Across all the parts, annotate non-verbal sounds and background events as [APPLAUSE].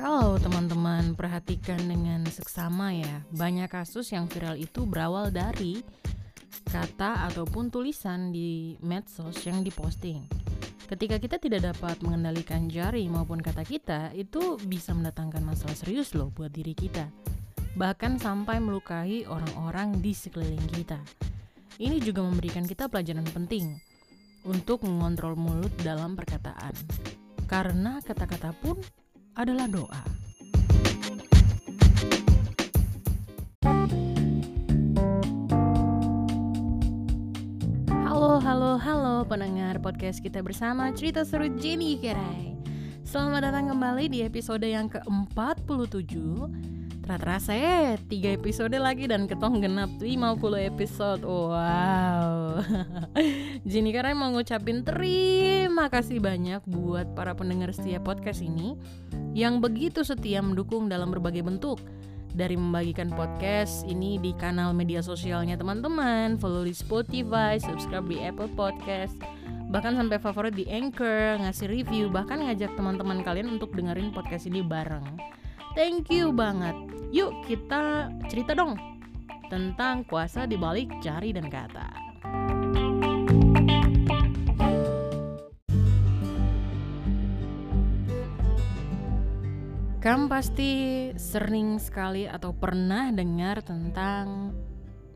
Kalau teman-teman perhatikan dengan seksama ya, banyak kasus yang viral itu berawal dari kata ataupun tulisan di medsos yang diposting. Ketika kita tidak dapat mengendalikan jari maupun kata kita, itu bisa mendatangkan masalah serius loh buat diri kita. Bahkan sampai melukai orang-orang di sekeliling kita. Ini juga memberikan kita pelajaran penting untuk mengontrol mulut dalam perkataan. Karena kata-kata pun adalah doa. Halo, halo, halo pendengar podcast kita bersama Cerita Seru Jenny Kerai Selamat datang kembali di episode yang ke-47 Ya, 3 episode lagi dan ketong genap 50 episode. Wow. [LAUGHS] Jenny Kerai mau ngucapin terima kasih banyak buat para pendengar setia podcast ini Yang begitu setia mendukung dalam berbagai bentuk. Dari membagikan podcast ini di kanal media sosialnya teman-teman, follow di Spotify, subscribe di Apple Podcast, bahkan sampai favorit di Anchor, ngasih review, bahkan ngajak teman-teman kalian untuk dengerin podcast ini bareng. Thank you banget. Yuk kita cerita dong tentang kuasa di balik jari dan kata. Kamu pasti sering sekali atau pernah dengar tentang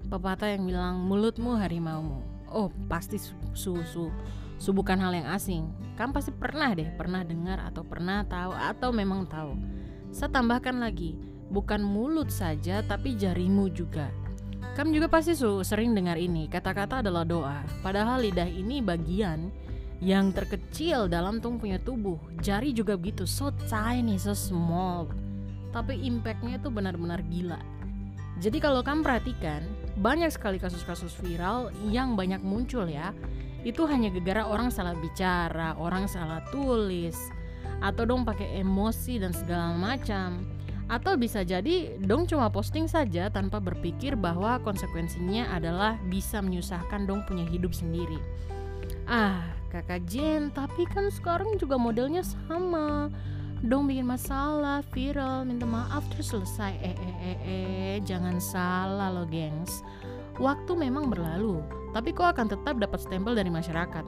pepatah yang bilang mulutmu harimaumu. Oh, pasti su su su bukan hal yang asing. Kamu pasti pernah deh, pernah dengar atau pernah tahu atau memang tahu. Saya tambahkan lagi, bukan mulut saja tapi jarimu juga. Kamu juga pasti sering dengar ini, kata-kata adalah doa. Padahal lidah ini bagian yang terkecil dalam tung punya tubuh. Jari juga begitu, so tiny, so small. Tapi impactnya itu benar-benar gila. Jadi kalau kamu perhatikan, banyak sekali kasus-kasus viral yang banyak muncul ya. Itu hanya gegara orang salah bicara, orang salah tulis, atau dong pakai emosi dan segala macam. Atau bisa jadi dong cuma posting saja tanpa berpikir bahwa konsekuensinya adalah bisa menyusahkan dong punya hidup sendiri. Ah, kakak Jen tapi kan sekarang juga modelnya sama. Dong bikin masalah viral minta maaf terus selesai. Eh eh eh eh jangan salah lo gengs. Waktu memang berlalu tapi kok akan tetap dapat stempel dari masyarakat?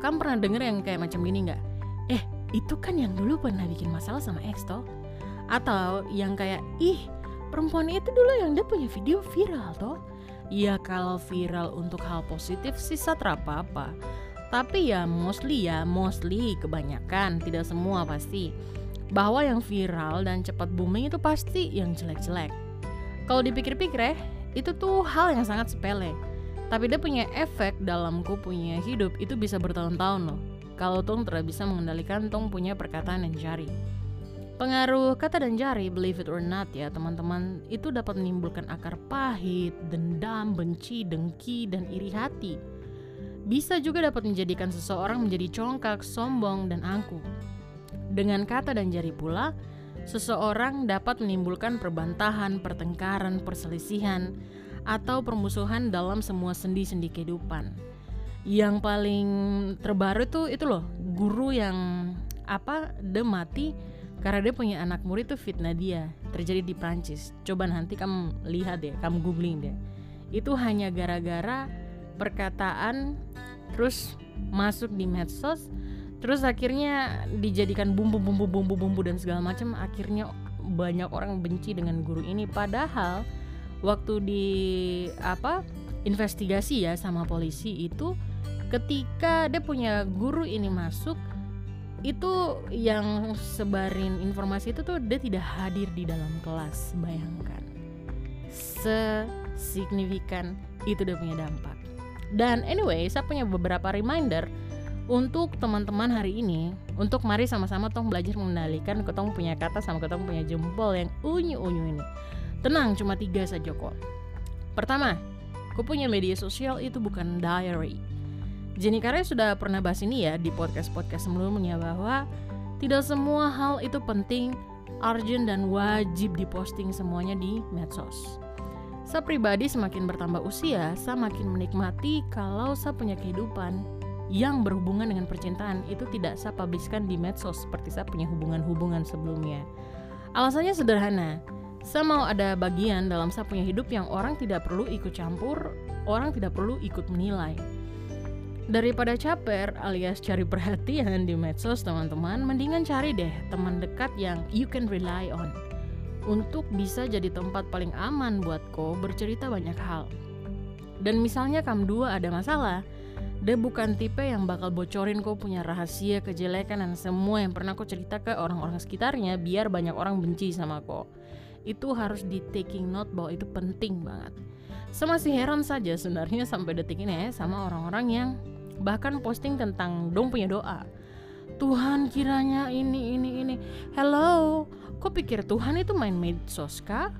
Kamu pernah denger yang kayak macam gini nggak eh itu kan yang dulu pernah bikin masalah sama ex toh atau yang kayak ih perempuan itu dulu yang dia punya video viral toh Ya kalau viral untuk hal positif sih satra apa-apa tapi ya mostly ya, mostly kebanyakan, tidak semua pasti. Bahwa yang viral dan cepat booming itu pasti yang jelek-jelek. Kalau dipikir-pikir ya, itu tuh hal yang sangat sepele. Tapi dia punya efek dalam ku punya hidup itu bisa bertahun-tahun loh. Kalau Tong tidak bisa mengendalikan Tong punya perkataan dan jari. Pengaruh kata dan jari, believe it or not ya teman-teman, itu dapat menimbulkan akar pahit, dendam, benci, dengki, dan iri hati bisa juga dapat menjadikan seseorang menjadi congkak, sombong, dan angkuh. Dengan kata dan jari pula, seseorang dapat menimbulkan perbantahan, pertengkaran, perselisihan, atau permusuhan dalam semua sendi-sendi kehidupan. Yang paling terbaru tuh itu loh, guru yang apa dia mati karena dia punya anak murid tuh fitnah dia terjadi di Prancis. Coba nanti kamu lihat deh, kamu googling deh. Itu hanya gara-gara perkataan terus masuk di medsos terus akhirnya dijadikan bumbu-bumbu bumbu-bumbu dan segala macam akhirnya banyak orang benci dengan guru ini padahal waktu di apa investigasi ya sama polisi itu ketika dia punya guru ini masuk itu yang sebarin informasi itu tuh dia tidak hadir di dalam kelas bayangkan sesignifikan itu dia punya dampak dan anyway, saya punya beberapa reminder untuk teman-teman hari ini untuk mari sama-sama tong belajar mengendalikan ketong punya kata sama ketong punya jempol yang unyu-unyu ini. Tenang, cuma tiga saja kok. Pertama, aku punya media sosial itu bukan diary. Jenny Kare sudah pernah bahas ini ya di podcast-podcast sebelumnya bahwa tidak semua hal itu penting, urgent dan wajib diposting semuanya di medsos. Saya pribadi semakin bertambah usia, saya makin menikmati kalau saya punya kehidupan yang berhubungan dengan percintaan itu tidak saya publiskan di medsos seperti saya punya hubungan-hubungan sebelumnya. Alasannya sederhana, saya mau ada bagian dalam saya punya hidup yang orang tidak perlu ikut campur, orang tidak perlu ikut menilai. Daripada caper alias cari perhatian di medsos teman-teman, mendingan cari deh teman dekat yang you can rely on untuk bisa jadi tempat paling aman buat kau bercerita banyak hal. Dan misalnya kamu dua ada masalah, dia bukan tipe yang bakal bocorin kau punya rahasia, kejelekan, dan semua yang pernah kau cerita ke orang-orang sekitarnya biar banyak orang benci sama kau. Itu harus di taking note bahwa itu penting banget. Saya masih heran saja sebenarnya sampai detik ini ya sama orang-orang yang bahkan posting tentang dong punya doa. Tuhan kiranya ini ini ini. Hello, kok pikir Tuhan itu main medsos kah?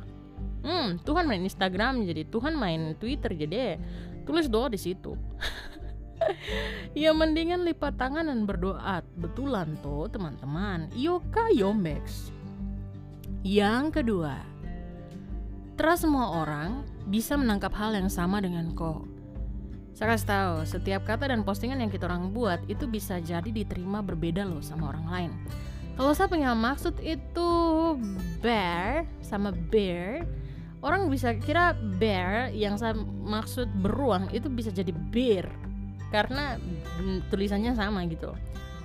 Hmm, Tuhan main Instagram jadi Tuhan main Twitter jadi tulis doa di situ. [LAUGHS] ya mendingan lipat tangan dan berdoa betulan tuh teman-teman yoka yomex yang kedua trust semua orang bisa menangkap hal yang sama dengan kau saya kasih tahu, setiap kata dan postingan yang kita orang buat itu bisa jadi diterima berbeda loh sama orang lain. Kalau saya punya maksud itu bear sama bear, orang bisa kira bear yang saya maksud beruang itu bisa jadi bear karena tulisannya sama gitu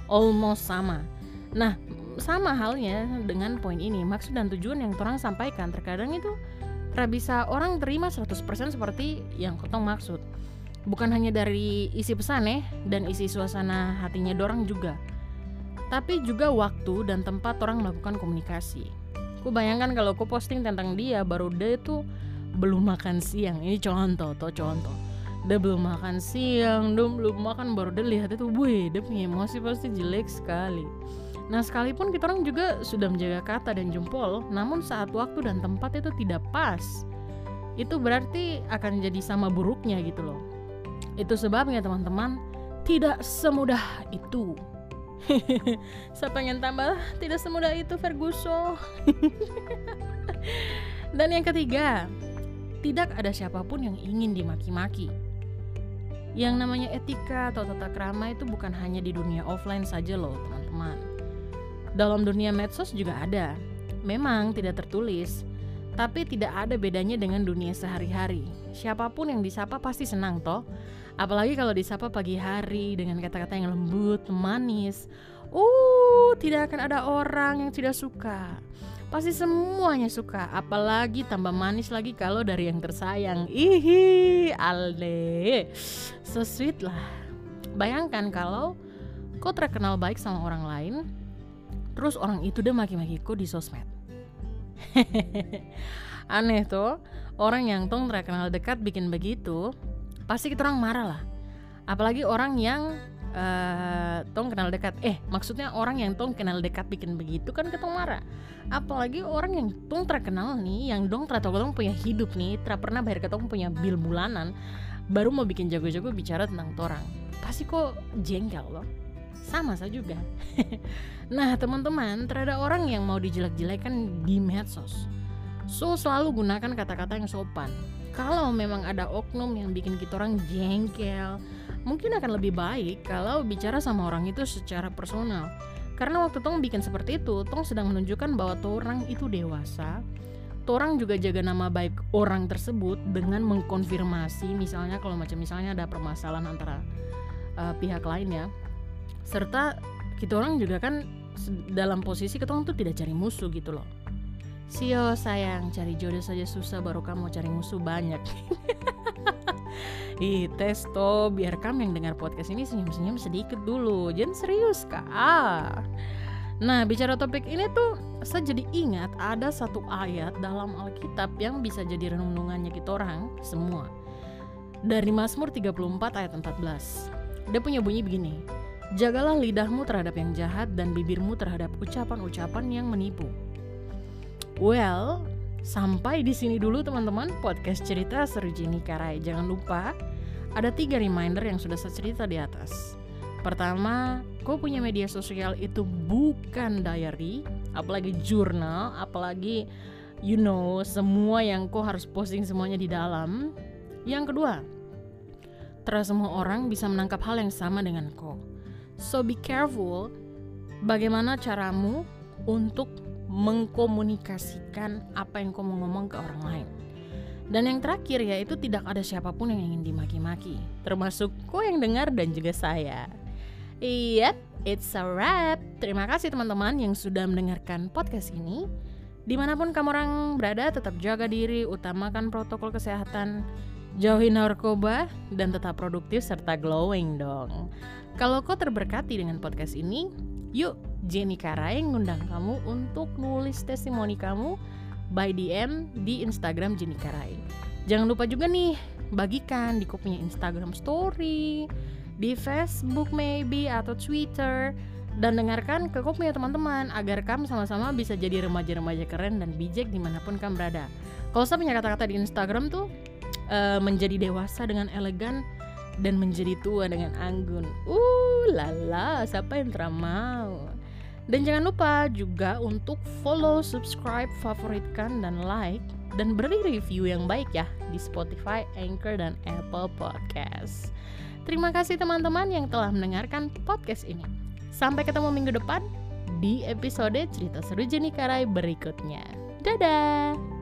almost sama nah sama halnya dengan poin ini maksud dan tujuan yang orang sampaikan terkadang itu bisa orang terima 100% seperti yang kotong maksud bukan hanya dari isi pesan ya dan isi suasana hatinya dorang juga tapi juga waktu dan tempat orang melakukan komunikasi aku bayangkan kalau aku posting tentang dia baru dia itu belum makan siang ini contoh toh contoh dia belum makan siang, dia belum makan baru dia lihat itu, wih, dia punya emosi pasti jelek sekali. Nah, sekalipun kita orang juga sudah menjaga kata dan jempol, namun saat waktu dan tempat itu tidak pas, itu berarti akan jadi sama buruknya gitu loh. Itu sebabnya teman-teman, tidak semudah itu. [LAUGHS] Saya pengen tambah, tidak semudah itu Ferguson. [LAUGHS] dan yang ketiga, tidak ada siapa pun yang ingin dimaki-maki. Yang namanya etika atau tata krama itu bukan hanya di dunia offline saja loh teman-teman. Dalam dunia medsos juga ada. Memang tidak tertulis, tapi tidak ada bedanya dengan dunia sehari-hari. Siapa pun yang disapa pasti senang toh. Apalagi kalau disapa pagi hari dengan kata-kata yang lembut, manis. Uh, tidak akan ada orang yang tidak suka. Pasti semuanya suka, apalagi tambah manis lagi kalau dari yang tersayang. Ihi, alde. So sweet lah. Bayangkan kalau kau terkenal baik sama orang lain, terus orang itu udah maki-maki kau di sosmed. [LAUGHS] Aneh tuh, orang yang tong terkenal dekat bikin begitu, pasti kita orang marah lah. Apalagi orang yang uh, tong kenal dekat eh maksudnya orang yang tong kenal dekat bikin begitu kan ketong marah. Apalagi orang yang tong terkenal nih yang dong ternyata tong punya hidup nih tidak pernah bayar ketong punya bil bulanan baru mau bikin jago-jago bicara tentang torang pasti kok jengkel loh. Sama saya juga. [LAUGHS] Nah teman-teman terhadap orang yang mau dijelek-jelekan di medsos. So selalu gunakan kata-kata yang sopan kalau memang ada oknum yang bikin kita orang jengkel mungkin akan lebih baik kalau bicara sama orang itu secara personal. Karena waktu Tong bikin seperti itu, Tong sedang menunjukkan bahwa orang itu dewasa. Orang juga jaga nama baik orang tersebut dengan mengkonfirmasi misalnya kalau macam misalnya ada permasalahan antara uh, pihak lain ya. Serta kita orang juga kan dalam posisi kita tuh tidak cari musuh gitu loh. Sio sayang, cari jodoh saja susah baru kamu cari musuh banyak. [LAUGHS] Ih, tes toh biar kamu yang dengar podcast ini senyum-senyum sedikit dulu. Jangan serius, Kak. Ah. Nah, bicara topik ini tuh saya jadi ingat ada satu ayat dalam Alkitab yang bisa jadi renungannya kita orang semua. Dari Mazmur 34 ayat 14. Dia punya bunyi begini. Jagalah lidahmu terhadap yang jahat dan bibirmu terhadap ucapan-ucapan yang menipu. Well, Sampai di sini dulu teman-teman podcast cerita seru Jenny Karai. Jangan lupa ada tiga reminder yang sudah saya cerita di atas. Pertama, kau punya media sosial itu bukan diary, apalagi jurnal, apalagi you know semua yang kau harus posting semuanya di dalam. Yang kedua, terus semua orang bisa menangkap hal yang sama dengan ko. So be careful bagaimana caramu untuk mengkomunikasikan apa yang kamu ngomong ke orang lain. Dan yang terakhir yaitu tidak ada siapa pun yang ingin dimaki-maki, termasuk kau yang dengar dan juga saya. Yep, it's a wrap. Terima kasih teman-teman yang sudah mendengarkan podcast ini. Di mana pun kamu orang berada, tetap jaga diri, utamakan protokol kesehatan, jauhi narkoba, dan tetap produktif serta glowing dong. Kalau kau terberkati dengan podcast ini, yuk Jenny Karai ngundang kamu untuk nulis testimoni kamu by DM di Instagram Jenny Karai. Jangan lupa juga nih bagikan di kopinya Instagram Story, di Facebook maybe atau Twitter dan dengarkan ke kopinya teman-teman agar kamu sama-sama bisa jadi remaja-remaja keren dan bijak di mana pun kamu berada. Kalau saya punya kata-kata di Instagram tuh uh, menjadi dewasa dengan elegan dan menjadi tua dengan anggun. Uh, lala, siapa yang teramau? Dan jangan lupa juga untuk follow, subscribe, favoritkan, dan like dan beri review yang baik ya di Spotify, Anchor, dan Apple Podcast. Terima kasih teman-teman yang telah mendengarkan podcast ini. Sampai ketemu minggu depan di episode cerita seru Jenny Karai berikutnya. Dadah!